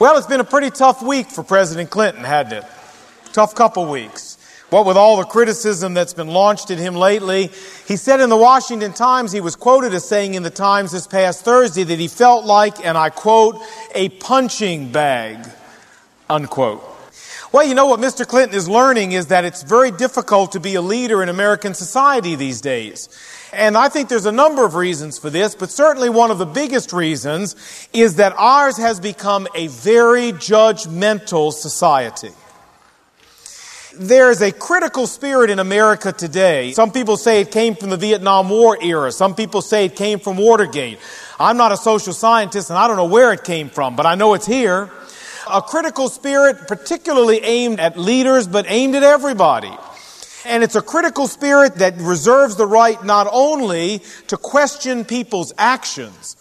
Well, it's been a pretty tough week for President Clinton, hadn't it? Tough couple weeks. What with all the criticism that's been launched at him lately, he said in the Washington Times, he was quoted as saying in the Times this past Thursday that he felt like, and I quote, a punching bag, unquote. Well, you know what Mr. Clinton is learning is that it's very difficult to be a leader in American society these days. And I think there's a number of reasons for this, but certainly one of the biggest reasons is that ours has become a very judgmental society. There's a critical spirit in America today. Some people say it came from the Vietnam War era. Some people say it came from Watergate. I'm not a social scientist and I don't know where it came from, but I know it's here. A critical spirit particularly aimed at leaders, but aimed at everybody. And it's a critical spirit that reserves the right not only to question people's actions,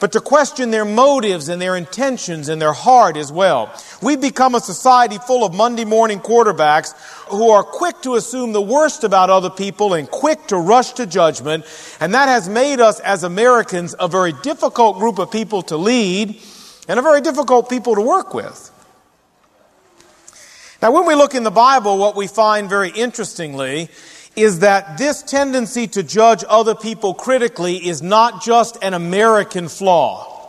but to question their motives and their intentions and their heart as well. We've become a society full of Monday morning quarterbacks who are quick to assume the worst about other people and quick to rush to judgment. And that has made us as Americans a very difficult group of people to lead and a very difficult people to work with. Now, when we look in the Bible, what we find very interestingly is that this tendency to judge other people critically is not just an American flaw,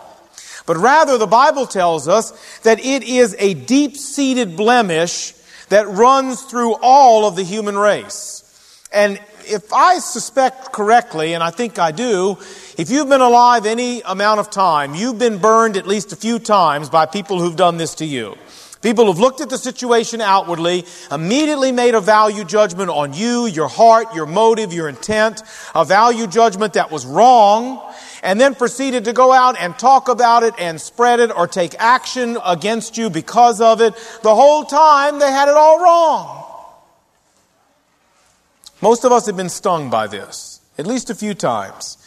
but rather the Bible tells us that it is a deep seated blemish that runs through all of the human race. And if I suspect correctly, and I think I do, if you've been alive any amount of time, you've been burned at least a few times by people who've done this to you. People have looked at the situation outwardly, immediately made a value judgment on you, your heart, your motive, your intent, a value judgment that was wrong, and then proceeded to go out and talk about it and spread it or take action against you because of it. The whole time they had it all wrong. Most of us have been stung by this, at least a few times.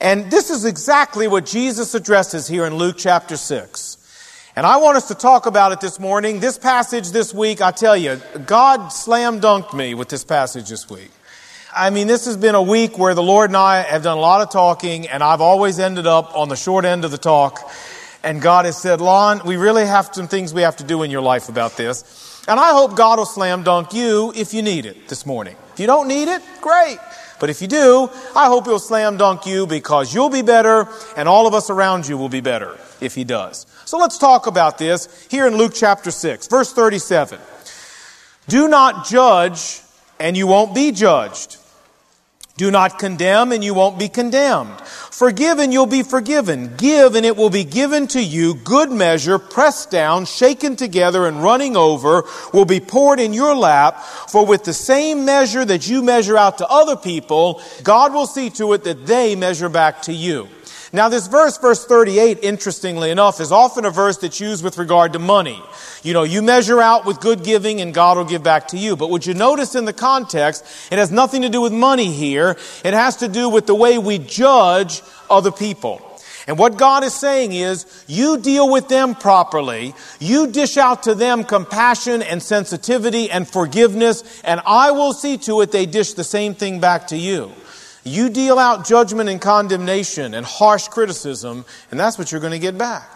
And this is exactly what Jesus addresses here in Luke chapter 6. And I want us to talk about it this morning. This passage this week, I tell you, God slam dunked me with this passage this week. I mean, this has been a week where the Lord and I have done a lot of talking, and I've always ended up on the short end of the talk. And God has said, Lon, we really have some things we have to do in your life about this. And I hope God will slam dunk you if you need it this morning. If you don't need it, great. But if you do, I hope he'll slam dunk you because you'll be better and all of us around you will be better if he does. So let's talk about this here in Luke chapter 6, verse 37. Do not judge and you won't be judged. Do not condemn and you won't be condemned. Forgive and you'll be forgiven. Give and it will be given to you. Good measure, pressed down, shaken together and running over will be poured in your lap. For with the same measure that you measure out to other people, God will see to it that they measure back to you. Now, this verse, verse 38, interestingly enough, is often a verse that's used with regard to money. You know, you measure out with good giving and God will give back to you. But what you notice in the context, it has nothing to do with money here. It has to do with the way we judge other people. And what God is saying is, you deal with them properly. You dish out to them compassion and sensitivity and forgiveness, and I will see to it they dish the same thing back to you. You deal out judgment and condemnation and harsh criticism, and that's what you're going to get back.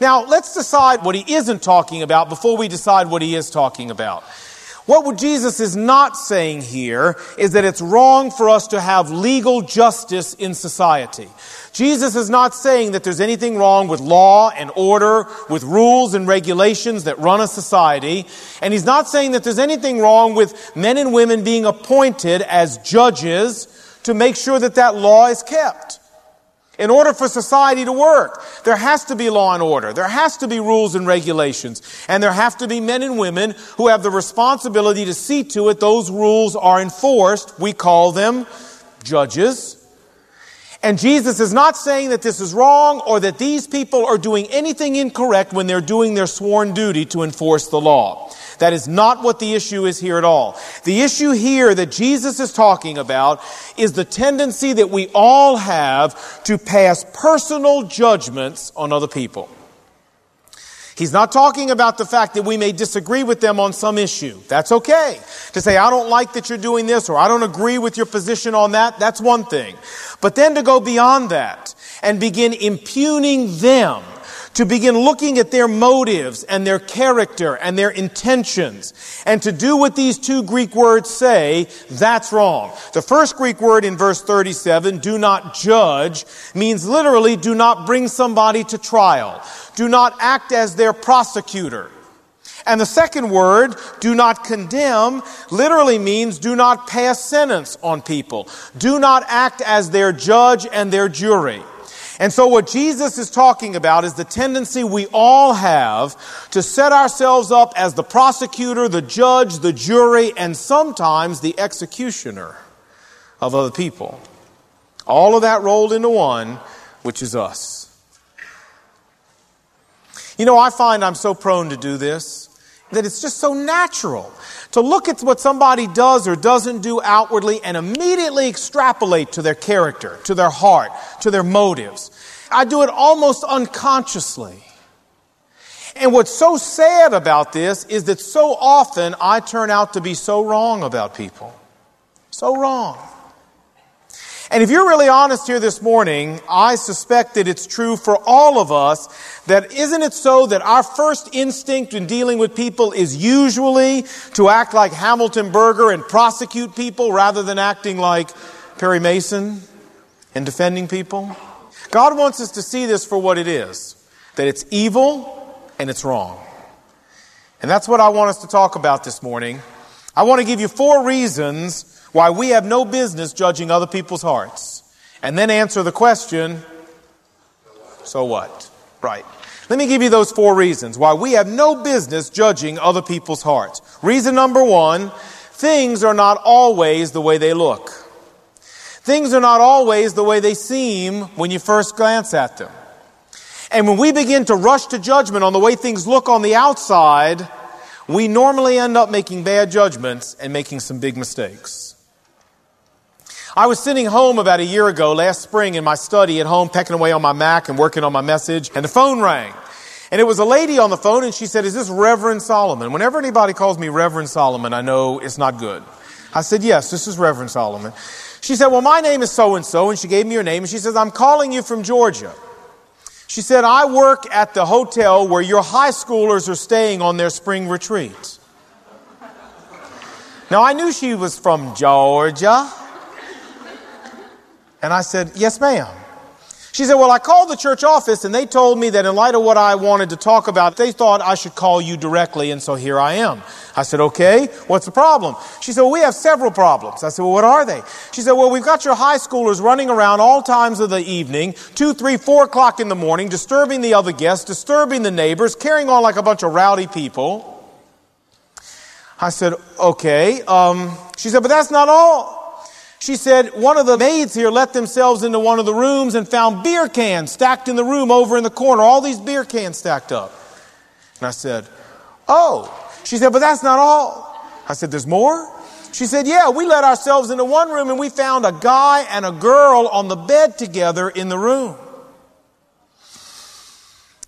Now, let's decide what he isn't talking about before we decide what he is talking about. What Jesus is not saying here is that it's wrong for us to have legal justice in society. Jesus is not saying that there's anything wrong with law and order, with rules and regulations that run a society. And he's not saying that there's anything wrong with men and women being appointed as judges to make sure that that law is kept. In order for society to work, there has to be law and order. There has to be rules and regulations. And there have to be men and women who have the responsibility to see to it those rules are enforced. We call them judges. And Jesus is not saying that this is wrong or that these people are doing anything incorrect when they're doing their sworn duty to enforce the law. That is not what the issue is here at all. The issue here that Jesus is talking about is the tendency that we all have to pass personal judgments on other people. He's not talking about the fact that we may disagree with them on some issue. That's okay. To say, I don't like that you're doing this or I don't agree with your position on that, that's one thing. But then to go beyond that and begin impugning them to begin looking at their motives and their character and their intentions, and to do what these two Greek words say, that's wrong. The first Greek word in verse 37, do not judge, means literally do not bring somebody to trial. Do not act as their prosecutor. And the second word, do not condemn, literally means do not pass sentence on people. Do not act as their judge and their jury. And so what Jesus is talking about is the tendency we all have to set ourselves up as the prosecutor, the judge, the jury, and sometimes the executioner of other people. All of that rolled into one, which is us. You know, I find I'm so prone to do this that it's just so natural to look at what somebody does or doesn't do outwardly and immediately extrapolate to their character, to their heart, to their motives. I do it almost unconsciously. And what's so sad about this is that so often I turn out to be so wrong about people. So wrong. And if you're really honest here this morning, I suspect that it's true for all of us that isn't it so that our first instinct in dealing with people is usually to act like Hamilton Berger and prosecute people rather than acting like Perry Mason and defending people? God wants us to see this for what it is that it's evil and it's wrong. And that's what I want us to talk about this morning. I want to give you four reasons why we have no business judging other people's hearts. And then answer the question, so what? Right. Let me give you those four reasons why we have no business judging other people's hearts. Reason number one, things are not always the way they look. Things are not always the way they seem when you first glance at them. And when we begin to rush to judgment on the way things look on the outside, we normally end up making bad judgments and making some big mistakes. I was sitting home about a year ago, last spring, in my study at home, pecking away on my Mac and working on my message, and the phone rang. And it was a lady on the phone, and she said, Is this Reverend Solomon? Whenever anybody calls me Reverend Solomon, I know it's not good. I said, Yes, this is Reverend Solomon. She said, Well, my name is so and so, and she gave me her name, and she says, I'm calling you from Georgia. She said, I work at the hotel where your high schoolers are staying on their spring retreat. Now, I knew she was from Georgia. And I said, Yes, ma'am. She said, Well, I called the church office and they told me that in light of what I wanted to talk about, they thought I should call you directly, and so here I am. I said, Okay, what's the problem? She said, Well, we have several problems. I said, Well, what are they? She said, Well, we've got your high schoolers running around all times of the evening, two, three, four o'clock in the morning, disturbing the other guests, disturbing the neighbors, carrying on like a bunch of rowdy people. I said, Okay. Um, she said, But that's not all. She said one of the maids here let themselves into one of the rooms and found beer cans stacked in the room over in the corner, all these beer cans stacked up. And I said, Oh. She said, But that's not all. I said, There's more? She said, Yeah, we let ourselves into one room and we found a guy and a girl on the bed together in the room.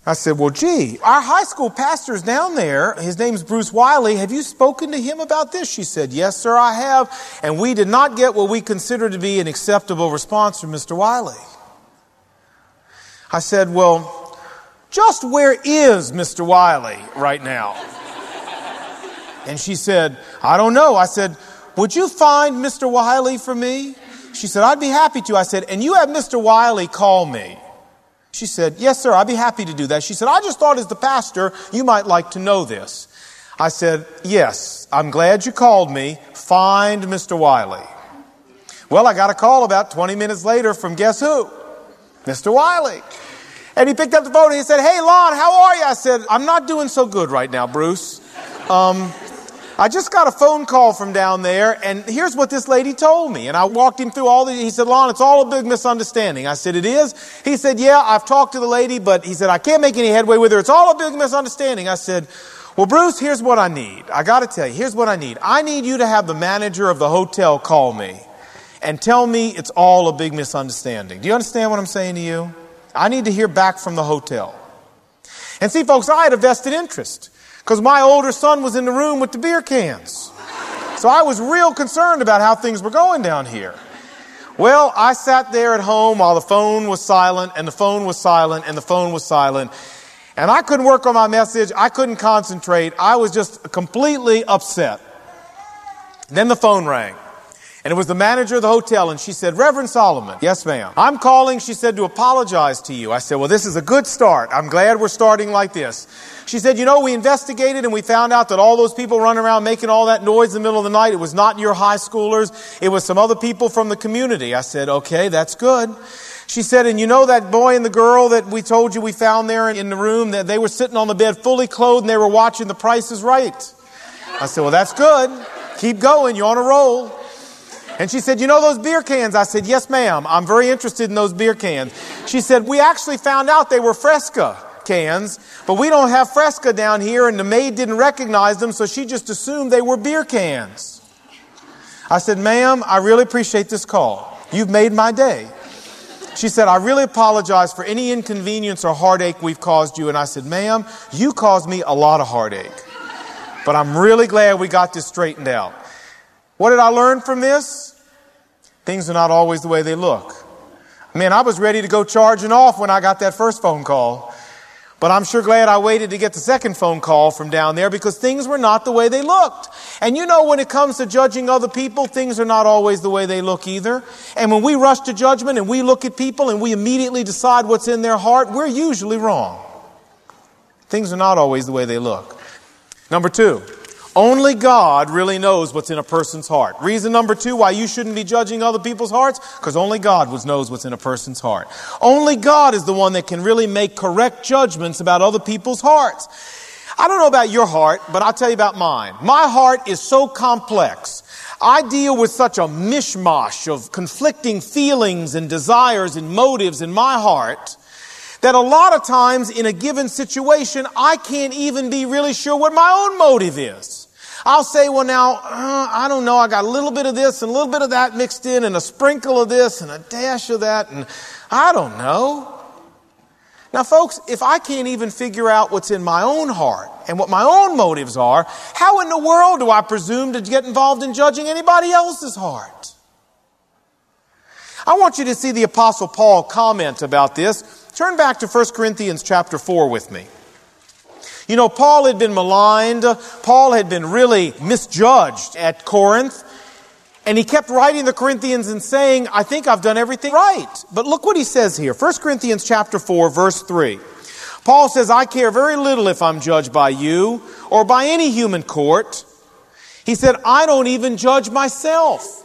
I said, Well, gee, our high school pastor's down there. His name's Bruce Wiley. Have you spoken to him about this? She said, Yes, sir, I have. And we did not get what we consider to be an acceptable response from Mr. Wiley. I said, Well, just where is Mr. Wiley right now? And she said, I don't know. I said, Would you find Mr. Wiley for me? She said, I'd be happy to. I said, And you have Mr. Wiley call me. She said, Yes, sir, I'd be happy to do that. She said, I just thought as the pastor, you might like to know this. I said, Yes, I'm glad you called me. Find Mr. Wiley. Well, I got a call about 20 minutes later from guess who? Mr. Wiley. And he picked up the phone and he said, Hey, Lon, how are you? I said, I'm not doing so good right now, Bruce. Um, I just got a phone call from down there, and here's what this lady told me. And I walked him through all the, he said, Lon, it's all a big misunderstanding. I said, it is? He said, yeah, I've talked to the lady, but he said, I can't make any headway with her. It's all a big misunderstanding. I said, well, Bruce, here's what I need. I gotta tell you, here's what I need. I need you to have the manager of the hotel call me and tell me it's all a big misunderstanding. Do you understand what I'm saying to you? I need to hear back from the hotel. And see, folks, I had a vested interest because my older son was in the room with the beer cans. So I was real concerned about how things were going down here. Well, I sat there at home while the phone was silent and the phone was silent and the phone was silent. And I couldn't work on my message. I couldn't concentrate. I was just completely upset. Then the phone rang. And it was the manager of the hotel, and she said, Reverend Solomon. Yes, ma'am. I'm calling, she said, to apologize to you. I said, Well, this is a good start. I'm glad we're starting like this. She said, You know, we investigated and we found out that all those people running around making all that noise in the middle of the night, it was not your high schoolers, it was some other people from the community. I said, Okay, that's good. She said, and you know that boy and the girl that we told you we found there in the room, that they were sitting on the bed fully clothed and they were watching The Price is Right. I said, well, that's good. Keep going. You're on a roll. And she said, You know those beer cans? I said, Yes, ma'am. I'm very interested in those beer cans. She said, We actually found out they were Fresca cans, but we don't have Fresca down here, and the maid didn't recognize them, so she just assumed they were beer cans. I said, Ma'am, I really appreciate this call. You've made my day. She said, I really apologize for any inconvenience or heartache we've caused you. And I said, Ma'am, you caused me a lot of heartache. But I'm really glad we got this straightened out. What did I learn from this? Things are not always the way they look. Man, I was ready to go charging off when I got that first phone call. But I'm sure glad I waited to get the second phone call from down there because things were not the way they looked. And you know, when it comes to judging other people, things are not always the way they look either. And when we rush to judgment and we look at people and we immediately decide what's in their heart, we're usually wrong. Things are not always the way they look. Number two, only God really knows what's in a person's heart. Reason number two why you shouldn't be judging other people's hearts? Because only God knows what's in a person's heart. Only God is the one that can really make correct judgments about other people's hearts. I don't know about your heart, but I'll tell you about mine. My heart is so complex. I deal with such a mishmash of conflicting feelings and desires and motives in my heart that a lot of times in a given situation, I can't even be really sure what my own motive is. I'll say, well, now, uh, I don't know, I got a little bit of this and a little bit of that mixed in, and a sprinkle of this and a dash of that, and I don't know. Now, folks, if I can't even figure out what's in my own heart and what my own motives are, how in the world do I presume to get involved in judging anybody else's heart? I want you to see the apostle Paul comment about this. Turn back to 1 Corinthians chapter 4 with me. You know, Paul had been maligned. Paul had been really misjudged at Corinth. And he kept writing the Corinthians and saying, I think I've done everything right. But look what he says here. 1 Corinthians chapter 4, verse 3. Paul says, I care very little if I'm judged by you or by any human court. He said, I don't even judge myself.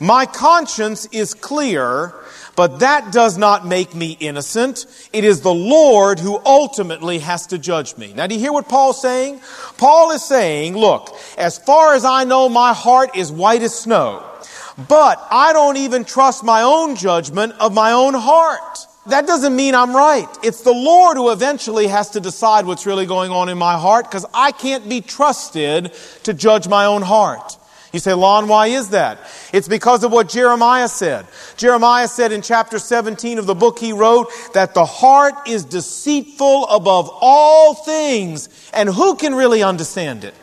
My conscience is clear but that does not make me innocent. It is the Lord who ultimately has to judge me. Now, do you hear what Paul's saying? Paul is saying, look, as far as I know, my heart is white as snow. But I don't even trust my own judgment of my own heart. That doesn't mean I'm right. It's the Lord who eventually has to decide what's really going on in my heart because I can't be trusted to judge my own heart. You say, Lon, why is that? It's because of what Jeremiah said. Jeremiah said in chapter 17 of the book he wrote that the heart is deceitful above all things, and who can really understand it?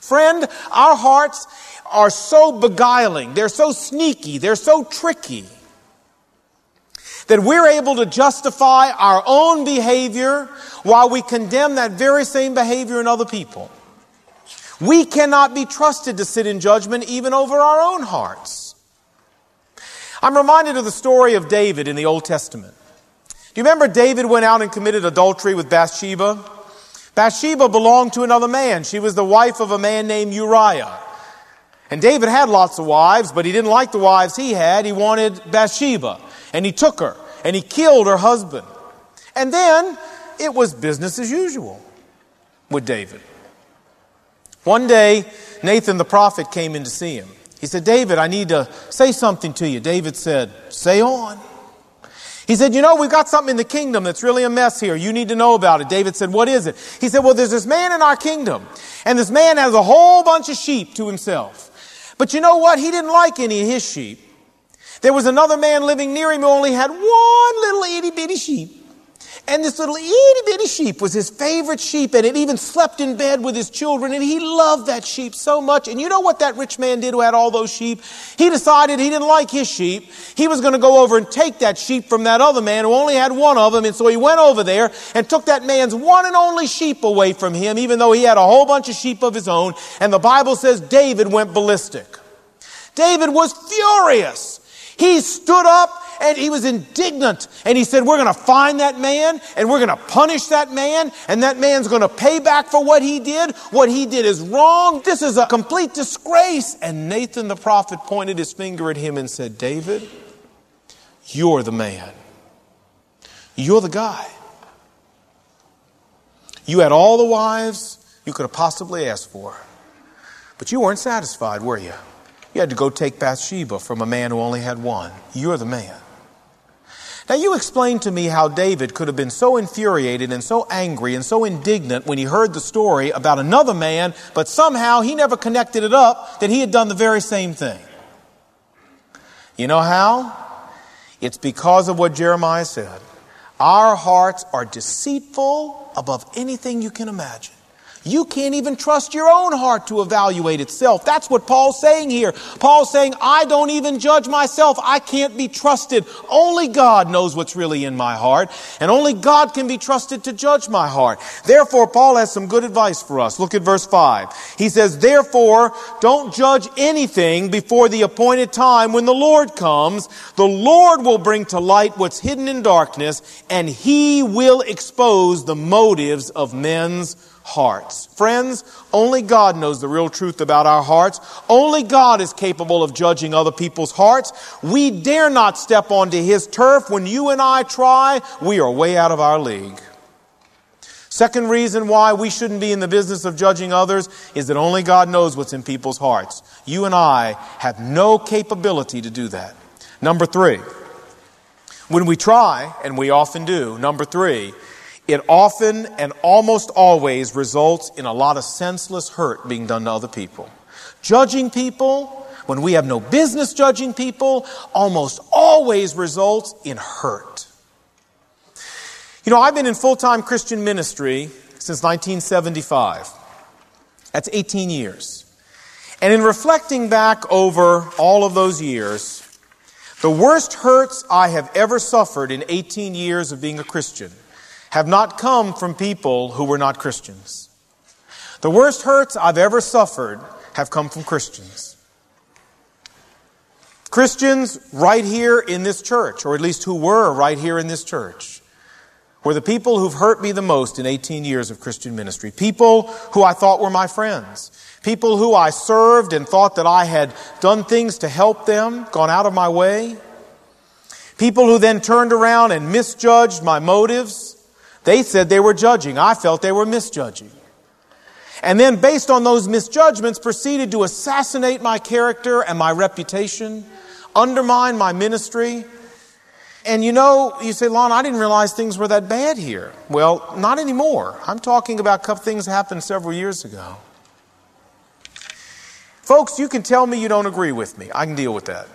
Friend, our hearts are so beguiling, they're so sneaky, they're so tricky, that we're able to justify our own behavior while we condemn that very same behavior in other people. We cannot be trusted to sit in judgment even over our own hearts. I'm reminded of the story of David in the Old Testament. Do you remember David went out and committed adultery with Bathsheba? Bathsheba belonged to another man. She was the wife of a man named Uriah. And David had lots of wives, but he didn't like the wives he had. He wanted Bathsheba. And he took her and he killed her husband. And then it was business as usual with David. One day, Nathan the prophet came in to see him. He said, David, I need to say something to you. David said, Say on. He said, You know, we've got something in the kingdom that's really a mess here. You need to know about it. David said, What is it? He said, Well, there's this man in our kingdom, and this man has a whole bunch of sheep to himself. But you know what? He didn't like any of his sheep. There was another man living near him who only had one little itty bitty sheep. And this little itty bitty sheep was his favorite sheep, and it even slept in bed with his children, and he loved that sheep so much. And you know what that rich man did who had all those sheep? He decided he didn't like his sheep. He was going to go over and take that sheep from that other man who only had one of them. And so he went over there and took that man's one and only sheep away from him, even though he had a whole bunch of sheep of his own. And the Bible says David went ballistic. David was furious. He stood up and he was indignant. And he said, We're going to find that man and we're going to punish that man and that man's going to pay back for what he did. What he did is wrong. This is a complete disgrace. And Nathan the prophet pointed his finger at him and said, David, you're the man. You're the guy. You had all the wives you could have possibly asked for. But you weren't satisfied, were you? You had to go take Bathsheba from a man who only had one. You're the man. Now, you explain to me how David could have been so infuriated and so angry and so indignant when he heard the story about another man, but somehow he never connected it up that he had done the very same thing. You know how? It's because of what Jeremiah said. Our hearts are deceitful above anything you can imagine. You can't even trust your own heart to evaluate itself. That's what Paul's saying here. Paul's saying, I don't even judge myself. I can't be trusted. Only God knows what's really in my heart, and only God can be trusted to judge my heart. Therefore, Paul has some good advice for us. Look at verse 5. He says, Therefore, don't judge anything before the appointed time when the Lord comes. The Lord will bring to light what's hidden in darkness, and he will expose the motives of men's hearts. Friends, only God knows the real truth about our hearts. Only God is capable of judging other people's hearts. We dare not step onto His turf. When you and I try, we are way out of our league. Second reason why we shouldn't be in the business of judging others is that only God knows what's in people's hearts. You and I have no capability to do that. Number three, when we try, and we often do, number three, it often and almost always results in a lot of senseless hurt being done to other people. Judging people, when we have no business judging people, almost always results in hurt. You know, I've been in full time Christian ministry since 1975. That's 18 years. And in reflecting back over all of those years, the worst hurts I have ever suffered in 18 years of being a Christian have not come from people who were not Christians. The worst hurts I've ever suffered have come from Christians. Christians right here in this church, or at least who were right here in this church, were the people who've hurt me the most in 18 years of Christian ministry. People who I thought were my friends. People who I served and thought that I had done things to help them, gone out of my way. People who then turned around and misjudged my motives they said they were judging. I felt they were misjudging. And then, based on those misjudgments, proceeded to assassinate my character and my reputation, undermine my ministry. And you know, you say, Lon, I didn't realize things were that bad here. Well, not anymore. I'm talking about things happened several years ago. Folks, you can tell me you don't agree with me. I can deal with that.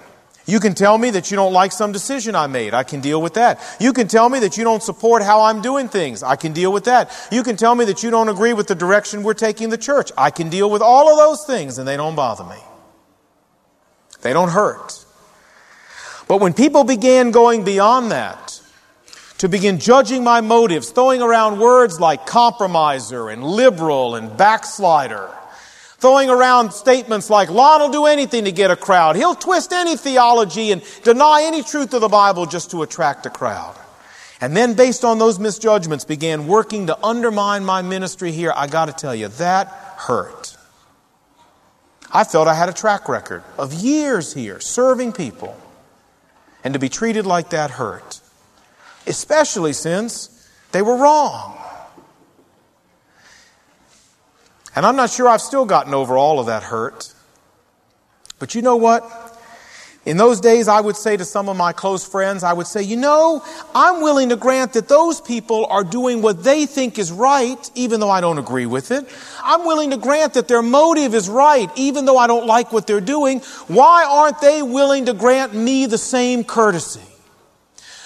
You can tell me that you don't like some decision I made. I can deal with that. You can tell me that you don't support how I'm doing things. I can deal with that. You can tell me that you don't agree with the direction we're taking the church. I can deal with all of those things and they don't bother me. They don't hurt. But when people began going beyond that, to begin judging my motives, throwing around words like compromiser and liberal and backslider, throwing around statements like, Lon will do anything to get a crowd. He'll twist any theology and deny any truth of the Bible just to attract a crowd. And then, based on those misjudgments, began working to undermine my ministry here. I got to tell you, that hurt. I felt I had a track record of years here serving people. And to be treated like that hurt, especially since they were wrong. And I'm not sure I've still gotten over all of that hurt. But you know what? In those days, I would say to some of my close friends, I would say, you know, I'm willing to grant that those people are doing what they think is right, even though I don't agree with it. I'm willing to grant that their motive is right, even though I don't like what they're doing. Why aren't they willing to grant me the same courtesy?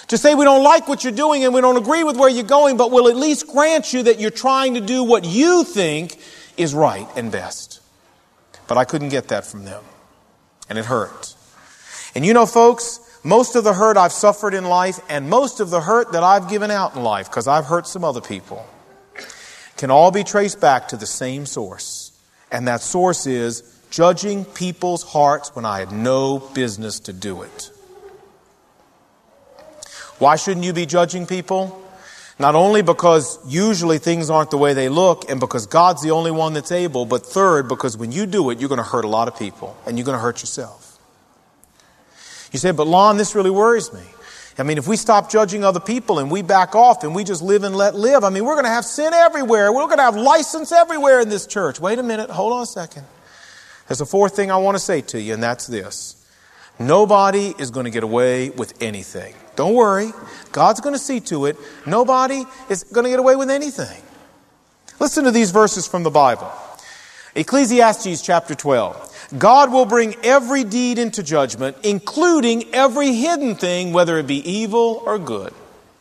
To say we don't like what you're doing and we don't agree with where you're going, but we'll at least grant you that you're trying to do what you think is right and best. But I couldn't get that from them. And it hurt. And you know, folks, most of the hurt I've suffered in life and most of the hurt that I've given out in life, because I've hurt some other people, can all be traced back to the same source. And that source is judging people's hearts when I had no business to do it. Why shouldn't you be judging people? Not only because usually things aren't the way they look and because God's the only one that's able, but third, because when you do it, you're going to hurt a lot of people and you're going to hurt yourself. You say, but Lon, this really worries me. I mean, if we stop judging other people and we back off and we just live and let live, I mean, we're going to have sin everywhere. We're going to have license everywhere in this church. Wait a minute. Hold on a second. There's a fourth thing I want to say to you, and that's this. Nobody is going to get away with anything. Don't worry. God's going to see to it. Nobody is going to get away with anything. Listen to these verses from the Bible. Ecclesiastes chapter 12. God will bring every deed into judgment, including every hidden thing, whether it be evil or good.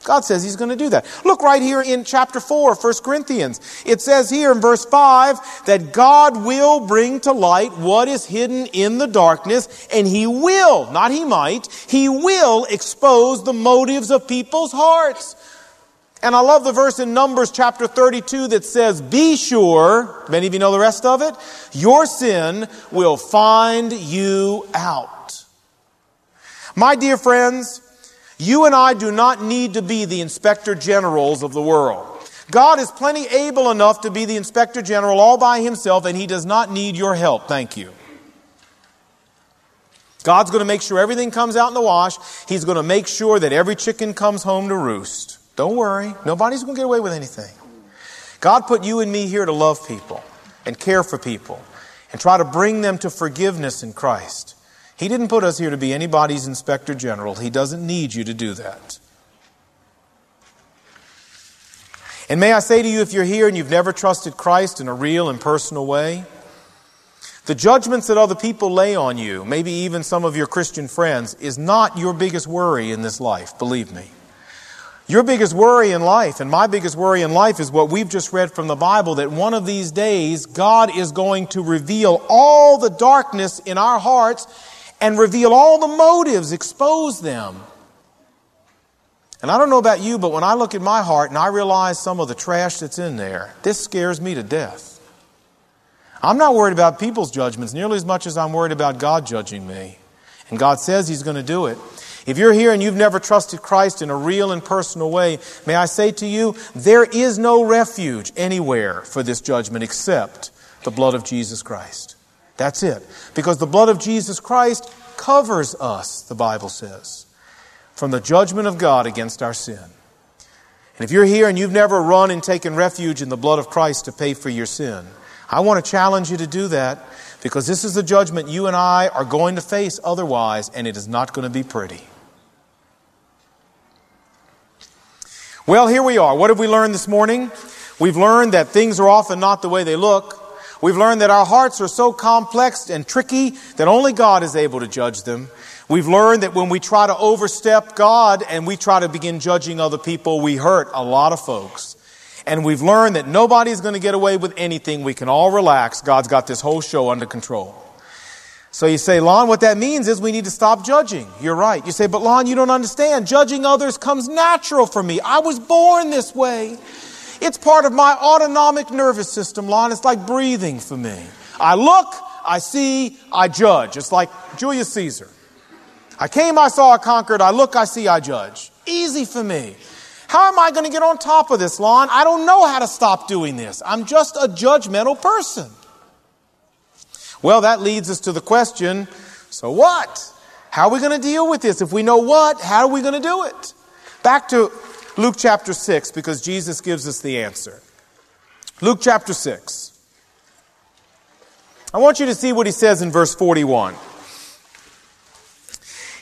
God says He's going to do that. Look right here in chapter 4, 1 Corinthians. It says here in verse 5 that God will bring to light what is hidden in the darkness, and He will, not He might, He will expose the motives of people's hearts. And I love the verse in Numbers chapter 32 that says, Be sure, many of you know the rest of it, your sin will find you out. My dear friends, you and I do not need to be the inspector generals of the world. God is plenty able enough to be the inspector general all by himself, and he does not need your help. Thank you. God's going to make sure everything comes out in the wash. He's going to make sure that every chicken comes home to roost. Don't worry. Nobody's going to get away with anything. God put you and me here to love people and care for people and try to bring them to forgiveness in Christ. He didn't put us here to be anybody's inspector general. He doesn't need you to do that. And may I say to you, if you're here and you've never trusted Christ in a real and personal way, the judgments that other people lay on you, maybe even some of your Christian friends, is not your biggest worry in this life, believe me. Your biggest worry in life, and my biggest worry in life, is what we've just read from the Bible that one of these days God is going to reveal all the darkness in our hearts and reveal all the motives, expose them. And I don't know about you, but when I look at my heart and I realize some of the trash that's in there, this scares me to death. I'm not worried about people's judgments nearly as much as I'm worried about God judging me. And God says He's going to do it. If you're here and you've never trusted Christ in a real and personal way, may I say to you, there is no refuge anywhere for this judgment except the blood of Jesus Christ. That's it. Because the blood of Jesus Christ covers us, the Bible says, from the judgment of God against our sin. And if you're here and you've never run and taken refuge in the blood of Christ to pay for your sin, I want to challenge you to do that because this is the judgment you and I are going to face otherwise, and it is not going to be pretty. Well, here we are. What have we learned this morning? We've learned that things are often not the way they look. We've learned that our hearts are so complex and tricky that only God is able to judge them. We've learned that when we try to overstep God and we try to begin judging other people, we hurt a lot of folks. And we've learned that nobody's going to get away with anything. We can all relax. God's got this whole show under control. So you say, Lon, what that means is we need to stop judging. You're right. You say, but Lon, you don't understand. Judging others comes natural for me. I was born this way. It's part of my autonomic nervous system, Lon. It's like breathing for me. I look, I see, I judge. It's like Julius Caesar. I came, I saw, I conquered. I look, I see, I judge. Easy for me. How am I going to get on top of this, Lon? I don't know how to stop doing this. I'm just a judgmental person. Well, that leads us to the question so what? How are we going to deal with this? If we know what, how are we going to do it? Back to Luke chapter 6 because Jesus gives us the answer. Luke chapter 6. I want you to see what he says in verse 41.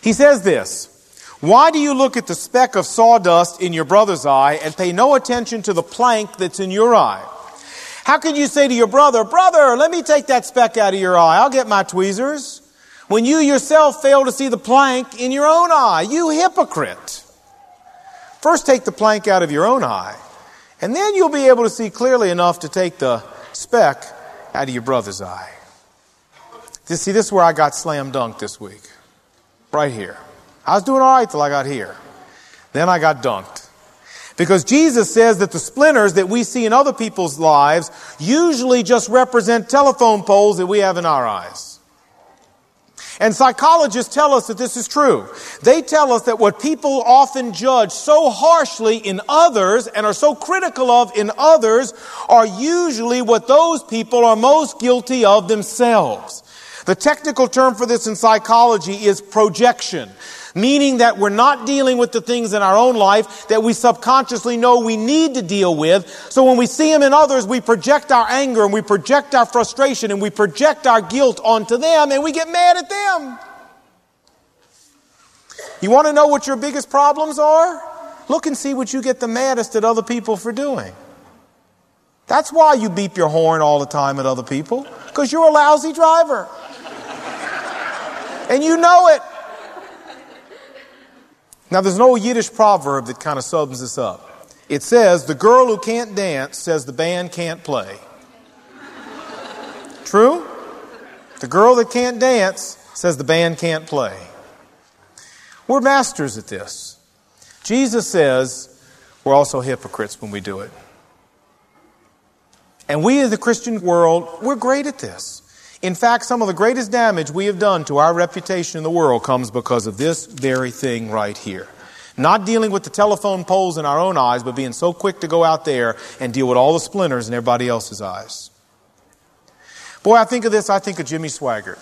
He says this Why do you look at the speck of sawdust in your brother's eye and pay no attention to the plank that's in your eye? How can you say to your brother, Brother, let me take that speck out of your eye? I'll get my tweezers. When you yourself fail to see the plank in your own eye, you hypocrite. First, take the plank out of your own eye, and then you'll be able to see clearly enough to take the speck out of your brother's eye. See, this is where I got slam dunked this week. Right here. I was doing all right till I got here. Then I got dunked. Because Jesus says that the splinters that we see in other people's lives usually just represent telephone poles that we have in our eyes. And psychologists tell us that this is true. They tell us that what people often judge so harshly in others and are so critical of in others are usually what those people are most guilty of themselves. The technical term for this in psychology is projection meaning that we're not dealing with the things in our own life that we subconsciously know we need to deal with. So when we see them in others, we project our anger and we project our frustration and we project our guilt onto them and we get mad at them. You want to know what your biggest problems are? Look and see what you get the maddest at other people for doing. That's why you beep your horn all the time at other people, because you're a lousy driver. and you know it. Now, there's an old Yiddish proverb that kind of sums this up. It says, The girl who can't dance says the band can't play. True? The girl that can't dance says the band can't play. We're masters at this. Jesus says we're also hypocrites when we do it. And we in the Christian world, we're great at this. In fact, some of the greatest damage we have done to our reputation in the world comes because of this very thing right here. Not dealing with the telephone poles in our own eyes, but being so quick to go out there and deal with all the splinters in everybody else's eyes. Boy, I think of this, I think of Jimmy Swaggart.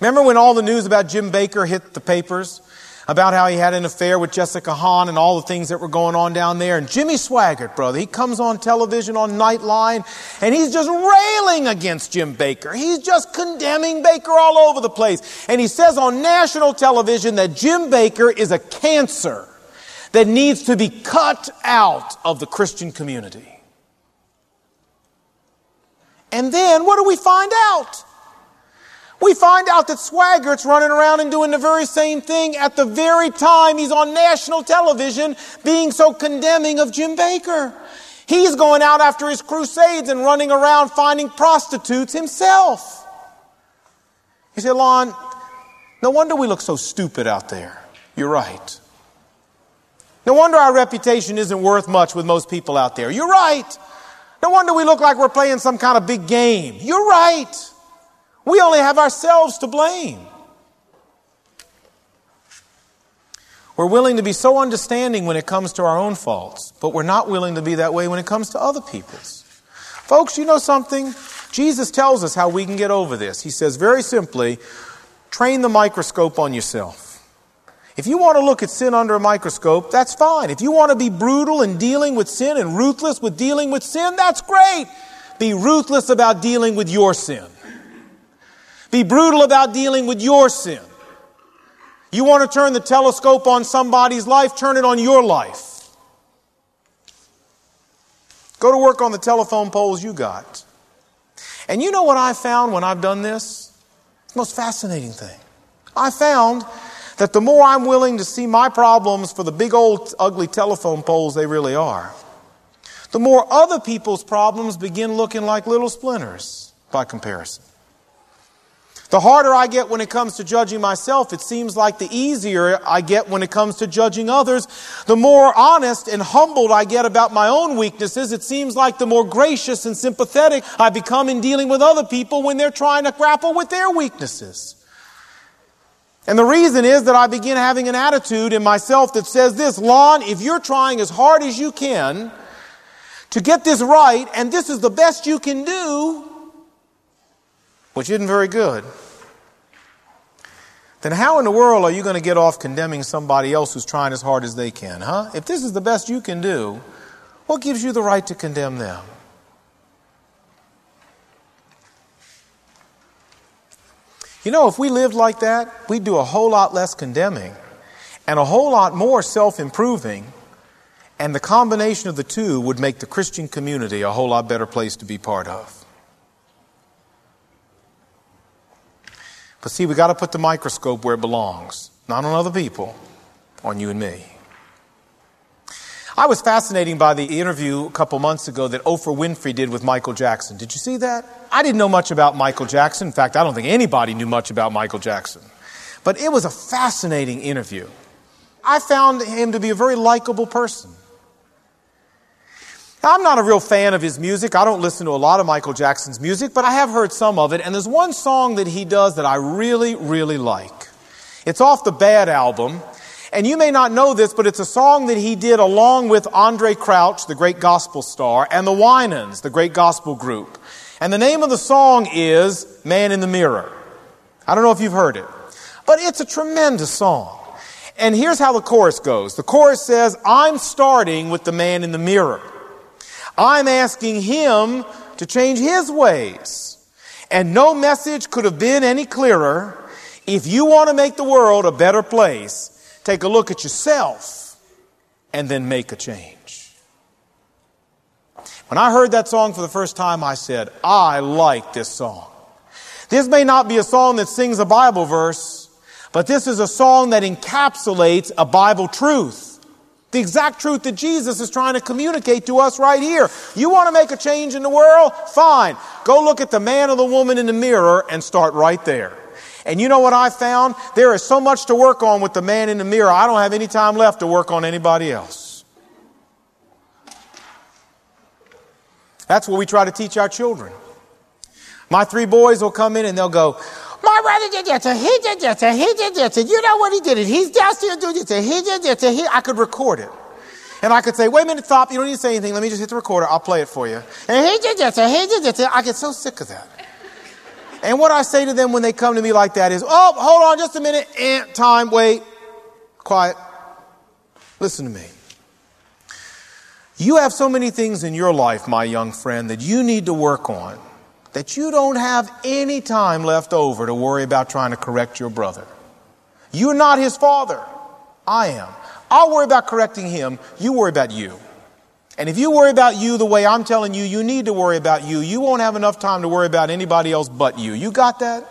Remember when all the news about Jim Bakker hit the papers? About how he had an affair with Jessica Hahn and all the things that were going on down there. And Jimmy Swaggart, brother, he comes on television on Nightline and he's just railing against Jim Bakker. He's just condemning Bakker all over the place. And he says on national television that Jim Bakker is a cancer that needs to be cut out of the Christian community. And then what do we find out? We find out that Swaggart's running around and doing the very same thing at the very time he's on national television being so condemning of Jim Bakker. He's going out after his crusades and running around finding prostitutes himself. You say, Lon, no wonder we look so stupid out there. You're right. No wonder our reputation isn't worth much with most people out there. You're right. No wonder we look like we're playing some kind of big game. You're right. We only have ourselves to blame. We're willing to be so understanding when it comes to our own faults, but we're not willing to be that way when it comes to other people's. Folks, you know something? Jesus tells us how we can get over this. He says very simply, train the microscope on yourself. If you want to look at sin under a microscope, that's fine. If you want to be brutal in dealing with sin and ruthless with dealing with sin, that's great. Be ruthless about dealing with your sin. Be brutal about dealing with your sin. You want to turn the telescope on somebody's life, turn it on your life. Go to work on the telephone poles you got. And you know what I found when I've done this? The most fascinating thing. I found that the more I'm willing to see my problems for the big old ugly telephone poles they really are, the more other people's problems begin looking like little splinters by comparison. The harder I get when it comes to judging myself, it seems like the easier I get when it comes to judging others. The more honest and humbled I get about my own weaknesses, it seems like the more gracious and sympathetic I become in dealing with other people when they're trying to grapple with their weaknesses. And the reason is that I begin having an attitude in myself that says this, Lon, if you're trying as hard as you can to get this right, and this is the best you can do, which isn't very good, then how in the world are you going to get off condemning somebody else who's trying as hard as they can, huh? If this is the best you can do, what gives you the right to condemn them? You know, if we lived like that, we'd do a whole lot less condemning and a whole lot more self improving, and the combination of the two would make the Christian community a whole lot better place to be part of. But see, we got to put the microscope where it belongs, not on other people, on you and me. I was fascinated by the interview a couple months ago that Oprah Winfrey did with Michael Jackson. Did you see that? I didn't know much about Michael Jackson. In fact, I don't think anybody knew much about Michael Jackson. But it was a fascinating interview. I found him to be a very likable person. I'm not a real fan of his music. I don't listen to a lot of Michael Jackson's music, but I have heard some of it. And there's one song that he does that I really, really like. It's off the Bad album. And you may not know this, but it's a song that he did along with Andraé Crouch, the great gospel star, and the Winans, the great gospel group. And the name of the song is Man in the Mirror. I don't know if you've heard it, but it's a tremendous song. And here's how the chorus goes. The chorus says, I'm starting with the man in the mirror. I'm asking him to change his ways. And no message could have been any clearer. If you want to make the world a better place, take a look at yourself and then make a change. When I heard that song for the first time, I said, I like this song. This may not be a song that sings a Bible verse, but this is a song that encapsulates a Bible truth. The exact truth that Jesus is trying to communicate to us right here. You want to make a change in the world? Fine. Go look at the man or the woman in the mirror and start right there. And you know what I found? There is so much to work on with the man in the mirror, I don't have any time left to work on anybody else. That's what we try to teach our children. My three boys will come in and they'll go, my brother did this, he did this, he did this, and you know what he did it. He's downstairs doing this, he did this, he, I could record it. And I could say, wait a minute, stop, you don't need to say anything, let me just hit the recorder, I'll play it for you. And he did this, and he did this, I get so sick of that. And what I say to them when they come to me like that is, oh, hold on just a minute, eh, time, wait, quiet. Listen to me. You have so many things in your life, my young friend, that you need to work on that you don't have any time left over to worry about trying to correct your brother. You're not his father. I am. I'll worry about correcting him. You worry about you. And if you worry about you the way I'm telling you, you need to worry about you. You won't have enough time to worry about anybody else but you. You got that?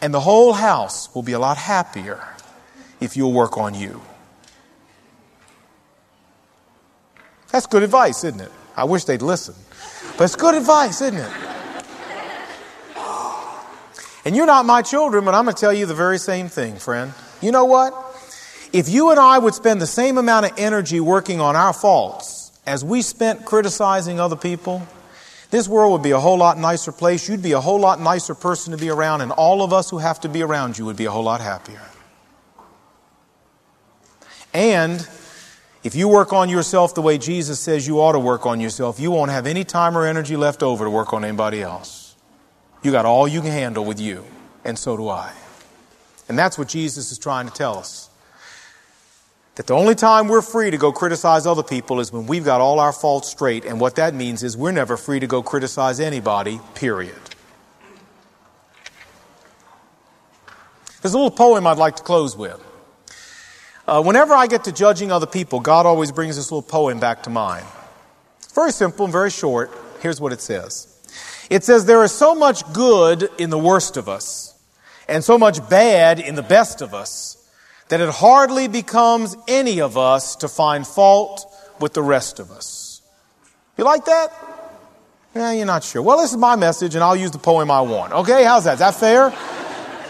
And the whole house will be a lot happier if you'll work on you. That's good advice, isn't it? I wish they'd listen. But it's good advice, isn't it? And you're not my children, but I'm going to tell you the very same thing, friend. You know what? If you and I would spend the same amount of energy working on our faults as we spent criticizing other people, this world would be a whole lot nicer place. You'd be a whole lot nicer person to be around, and all of us who have to be around you would be a whole lot happier. And if you work on yourself the way Jesus says you ought to work on yourself, you won't have any time or energy left over to work on anybody else. You got all you can handle with you, and so do I. And that's what Jesus is trying to tell us. That the only time we're free to go criticize other people is when we've got all our faults straight, and what that means is we're never free to go criticize anybody, period. There's a little poem I'd like to close with. Uh, whenever I get to judging other people, God always brings this little poem back to mind. Very simple and very short. Here's what it says It says, There is so much good in the worst of us, and so much bad in the best of us, that it hardly becomes any of us to find fault with the rest of us. You like that? Yeah, you're not sure. Well, this is my message, and I'll use the poem I want. Okay, how's that? Is that fair?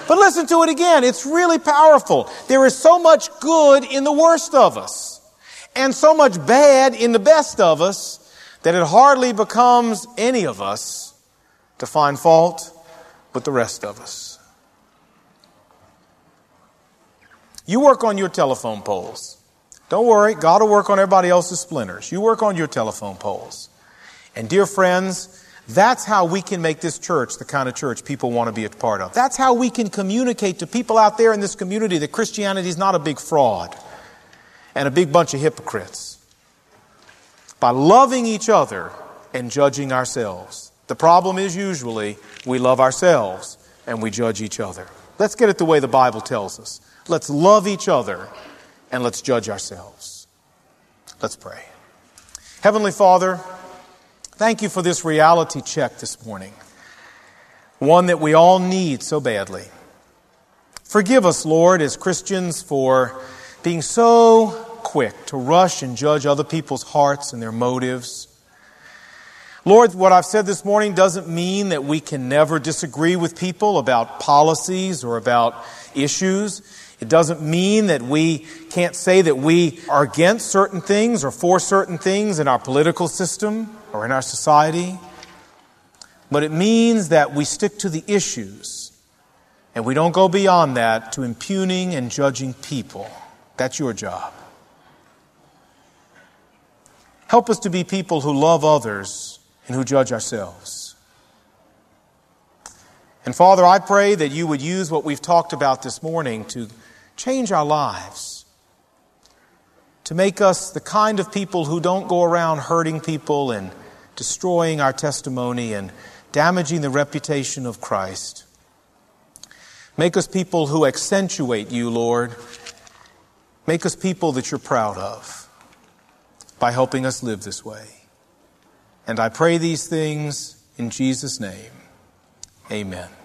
But listen to it again. It's really powerful. There is so much good in the worst of us and so much bad in the best of us that it hardly becomes any of us to find fault with the rest of us. You work on your telephone poles. Don't worry, God will work on everybody else's splinters. You work on your telephone poles. And dear friends, that's how we can make this church the kind of church people want to be a part of. That's how we can communicate to people out there in this community that Christianity is not a big fraud and a big bunch of hypocrites. By loving each other and judging ourselves. The problem is usually we love ourselves and we judge each other. Let's get it the way the Bible tells us. Let's love each other and let's judge ourselves. Let's pray. Heavenly Father, Thank you for this reality check this morning, one that we all need so badly. Forgive us, Lord, as Christians, for being so quick to rush and judge other people's hearts and their motives. Lord, what I've said this morning doesn't mean that we can never disagree with people about policies or about issues. It doesn't mean that we can't say that we are against certain things or for certain things in our political system or in our society. But it means that we stick to the issues and we don't go beyond that to impugning and judging people. That's your job. Help us to be people who love others and who judge ourselves. And Father, I pray that you would use what we've talked about this morning to change our lives, to make us the kind of people who don't go around hurting people and destroying our testimony and damaging the reputation of Christ. Make us people who accentuate you, Lord. Make us people that you're proud of by helping us live this way. And I pray these things in Jesus' name. Amen.